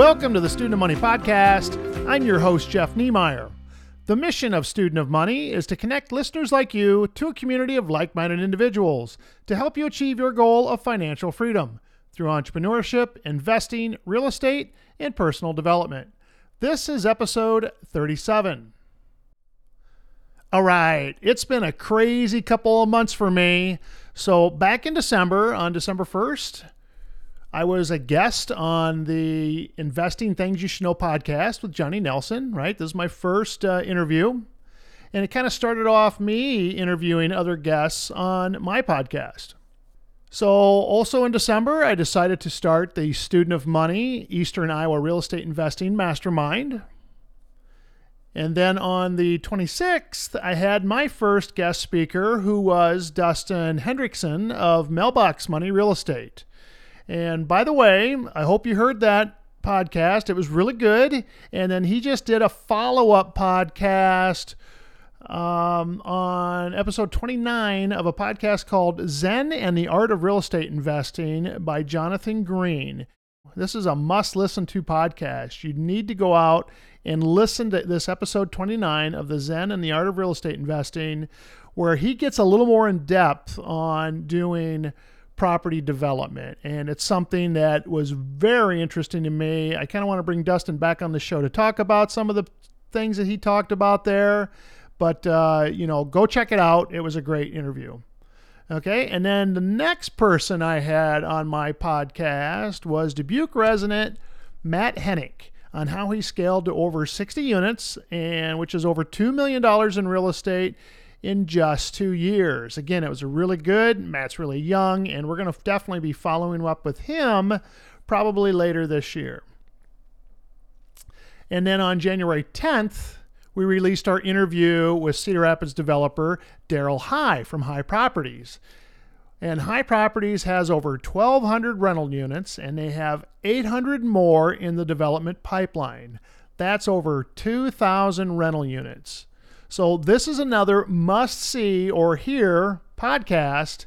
Welcome to the Student of Money Podcast. I'm your host, Jeff Niemeyer. The mission of Student of Money is to connect listeners like you to a community of like minded individuals to help you achieve your goal of financial freedom through entrepreneurship, investing, real estate, and personal development. This is episode 37. All right, it's been a crazy couple of months for me. So, back in December, on December 1st, I was a guest on the Investing Things You Should Know podcast with Johnny Nelson, right? This is my first uh, interview. And it kind of started off me interviewing other guests on my podcast. So, also in December, I decided to start the Student of Money Eastern Iowa Real Estate Investing Mastermind. And then on the 26th, I had my first guest speaker, who was Dustin Hendrickson of Mailbox Money Real Estate. And by the way, I hope you heard that podcast. It was really good. And then he just did a follow up podcast um, on episode 29 of a podcast called Zen and the Art of Real Estate Investing by Jonathan Green. This is a must listen to podcast. You need to go out and listen to this episode 29 of the Zen and the Art of Real Estate Investing, where he gets a little more in depth on doing property development. And it's something that was very interesting to me. I kind of want to bring Dustin back on the show to talk about some of the things that he talked about there. But, uh, you know, go check it out. It was a great interview. Okay. And then the next person I had on my podcast was Dubuque resident Matt Hennick on how he scaled to over 60 units and which is over $2 million in real estate in just two years. Again, it was really good. Matt's really young, and we're going to definitely be following up with him probably later this year. And then on January 10th, we released our interview with Cedar Rapids developer Daryl High from High Properties. And High Properties has over 1,200 rental units, and they have 800 more in the development pipeline. That's over 2,000 rental units. So this is another must see or hear podcast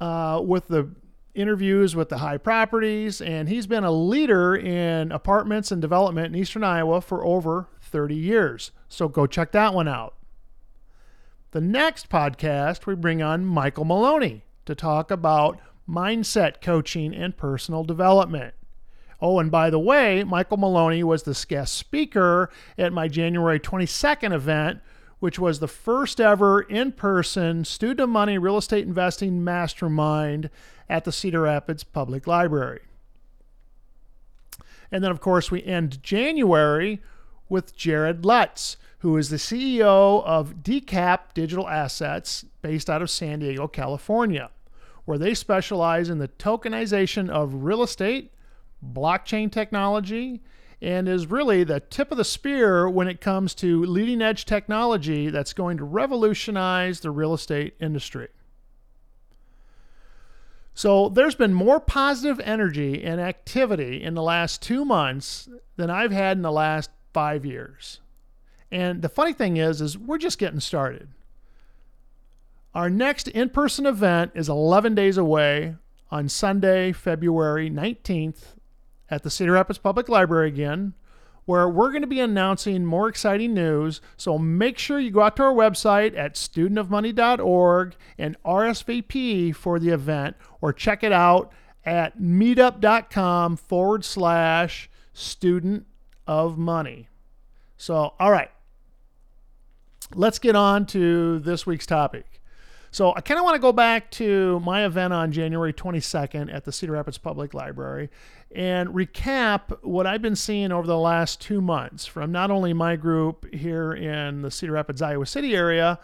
uh, with the interviews with the high properties. And he's been a leader in apartments and development in Eastern Iowa for over 30 years. So go check that one out. The next podcast, we bring on Michael Maloney to talk about mindset coaching and personal development. Oh, and by the way, Michael Maloney was the guest speaker at my January 22nd event, which was the first ever in person student of money real estate investing mastermind at the Cedar Rapids Public Library. And then, of course, we end January with Jared Lutz, who is the CEO of Decap Digital Assets based out of San Diego, California, where they specialize in the tokenization of real estate blockchain technology and is really the tip of the spear when it comes to leading edge technology that's going to revolutionize the real estate industry. So there's been more positive energy and activity in the last two months than I've had in the last five years. And the funny thing is, is we're just getting started. Our next in-person event is 11 days away on Sunday, February 19th at the Cedar Rapids Public Library again, where we're going to be announcing more exciting news. So make sure you go out to our website at studentofmoney.org and RSVP for the event, or check it out at meetup.com forward slash student of money. So, all right, let's get on to this week's topic. So I kind of want to go back to my event on January 22nd at the Cedar Rapids Public Library and recap what I've been seeing over the last two months from not only my group here in the Cedar Rapids, Iowa City area,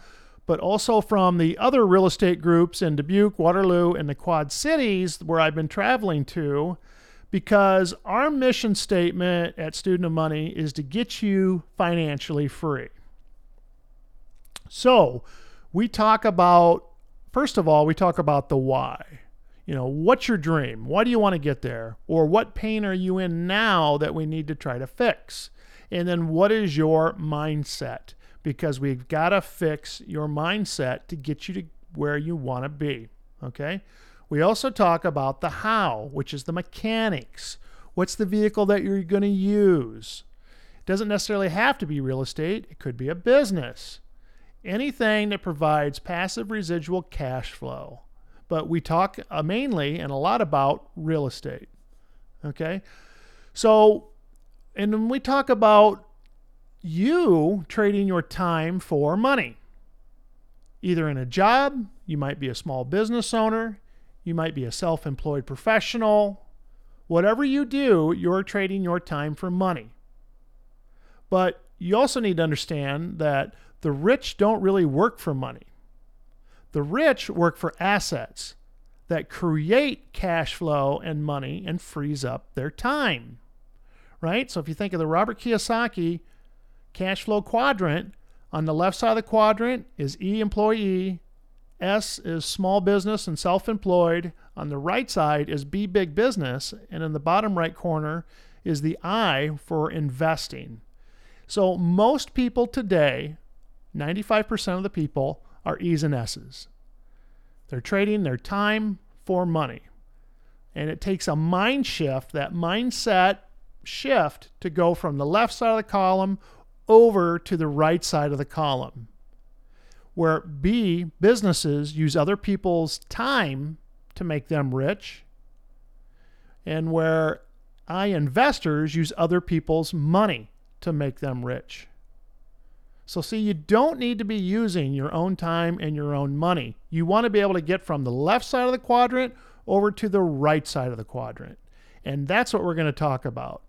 but also from the other real estate groups in Dubuque, Waterloo, and the Quad Cities where I've been traveling to because our mission statement at Student of Money is to get you financially free. So, we talk about, first of all, we talk about the why. You know, what's your dream? Why do you want to get there? Or what pain are you in now that we need to try to fix? And then what is your mindset? Because we've got to fix your mindset to get you to where you want to be. Okay. We also talk about the how, which is the mechanics. What's the vehicle that you're going to use? It doesn't necessarily have to be real estate, it could be a business. Anything that provides passive residual cash flow. But we talk uh, mainly and a lot about real estate. Okay? So, and when we talk about you trading your time for money, either in a job, you might be a small business owner, you might be a self employed professional. Whatever you do, you're trading your time for money. But you also need to understand that the rich don't really work for money. The rich work for assets that create cash flow and money and frees up their time. Right? So if you think of the Robert Kiyosaki cash flow quadrant, on the left side of the quadrant is E employee, S is small business and self employed. On the right side is B big business. And in the bottom right corner is the I for investing. So most people today, 95% of the people, are E's and S's. They're trading their time for money. And it takes a mind shift, that mindset shift, to go from the left side of the column over to the right side of the column where B, businesses use other people's time to make them rich, and where I, investors, use other people's money to make them rich. So, see, you don't need to be using your own time and your own money. You want to be able to get from the left side of the quadrant over to the right side of the quadrant. And that's what we're going to talk about.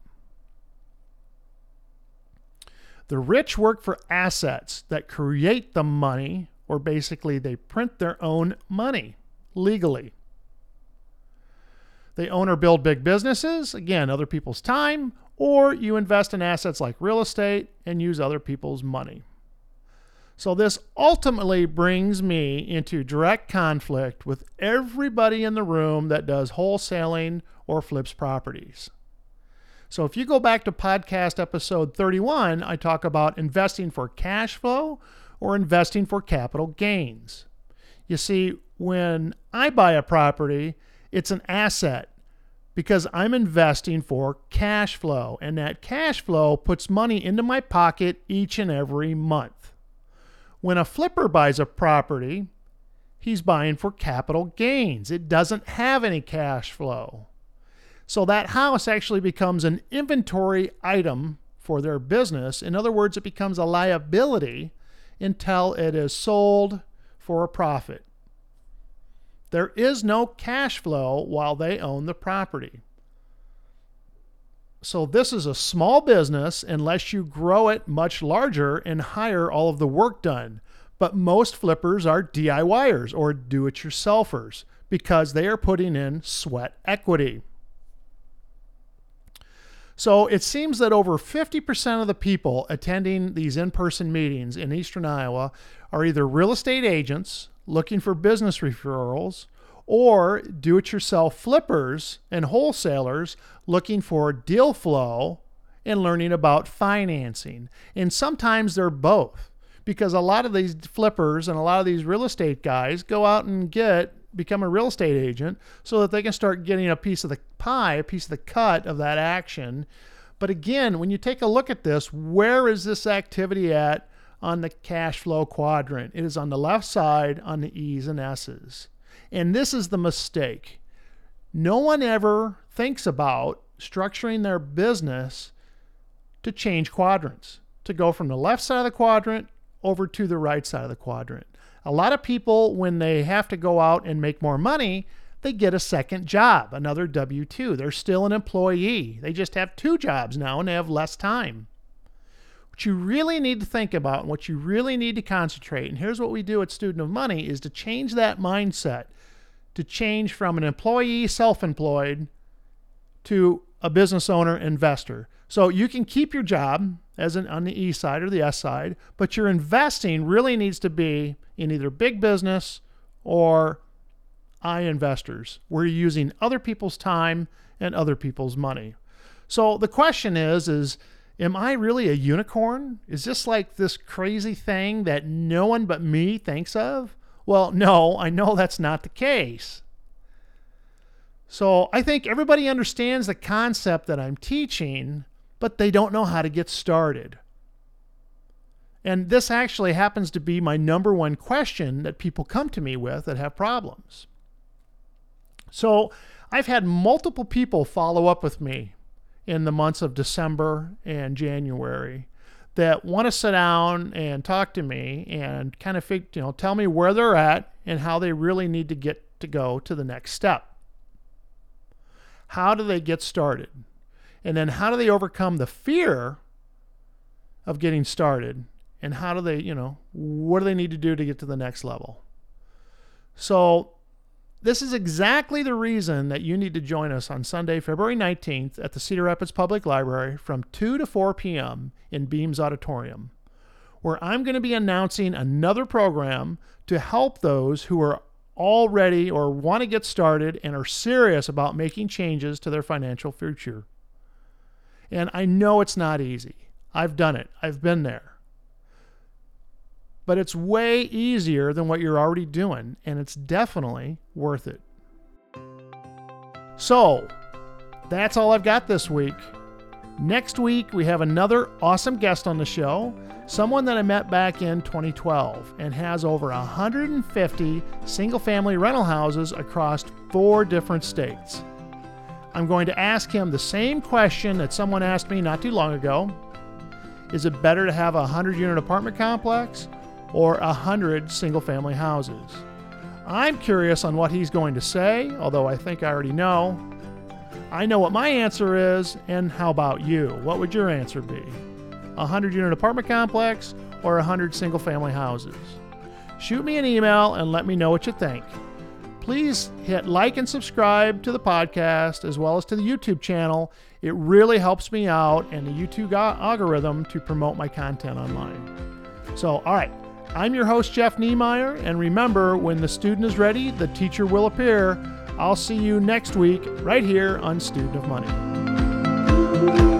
The rich work for assets that create the money, or basically they print their own money legally. They own or build big businesses, again, other people's time, or you invest in assets like real estate and use other people's money. So, this ultimately brings me into direct conflict with everybody in the room that does wholesaling or flips properties. So if you go back to podcast episode 31, I talk about investing for cash flow or investing for capital gains. You see, when I buy a property, it's an asset because I'm investing for cash flow, and that cash flow puts money into my pocket each and every month. When a flipper buys a property, he's buying for capital gains. It doesn't have any cash flow. So that house actually becomes an inventory item for their business. In other words, it becomes a liability until it is sold for a profit. There is no cash flow while they own the property. So, this is a small business unless you grow it much larger and hire all of the work done. But most flippers are DIYers or do it yourselfers because they are putting in sweat equity. So it seems that over 50% of the people attending these in person meetings in eastern Iowa are either real estate agents looking for business referrals or do it yourself flippers and wholesalers looking for deal flow and learning about financing. And sometimes they're both because a lot of these flippers and a lot of these real estate guys go out and get become a real estate agent so that they can start getting a piece of the pie, a piece of the cut of that action. But again, when you take a look at this, where is this activity at on the cash flow quadrant? It is on the left side on the E's and S's. And this is the mistake. No one ever thinks about structuring their business to change quadrants, to go from the left side of the quadrant over to the right side of the quadrant. A lot of people, when they have to go out and make more money, they get a second job, another W 2. They're still an employee. They just have two jobs now and they have less time. What you really need to think about and what you really need to concentrate, and here's what we do at Student of Money, is to change that mindset, to change from an employee, self employed, to a business owner, investor. So you can keep your job as an on the E side or the S side, but your investing really needs to be in either big business or I investors. We're using other people's time and other people's money. So the question is is am I really a unicorn? Is this like this crazy thing that no one but me thinks of? Well, no, I know that's not the case. So I think everybody understands the concept that I'm teaching, but they don't know how to get started. And this actually happens to be my number one question that people come to me with that have problems. So I've had multiple people follow up with me in the months of December and January that want to sit down and talk to me and kind of you know tell me where they're at and how they really need to get to go to the next step. How do they get started? And then how do they overcome the fear of getting started? And how do they, you know, what do they need to do to get to the next level? So this is exactly the reason that you need to join us on Sunday, February 19th at the Cedar Rapids Public Library from 2 to 4 p.m. in Beems Auditorium, where I'm going to be announcing another program to help those who are already or want to get started and are serious about making changes to their financial future. And I know it's not easy. I've done it, I've been there. But it's way easier than what you're already doing, and it's definitely worth it. So, that's all I've got this week. Next week, we have another awesome guest on the show, someone that I met back in 2012 and has over 150 single family rental houses across four different states. I'm going to ask him the same question that someone asked me not too long ago Is it better to have a 100 unit apartment complex or 100 single family houses? I'm curious on what he's going to say, although I think I already know. I know what my answer is, and how about you? What would your answer be? A 100 unit apartment complex or 100 single family houses? Shoot me an email and let me know what you think. Please hit like and subscribe to the podcast as well as to the YouTube channel. It really helps me out and the YouTube algorithm to promote my content online. So, all right, I'm your host, Jeff Niemeyer, and remember when the student is ready, the teacher will appear. I'll see you next week right here on Student of Money.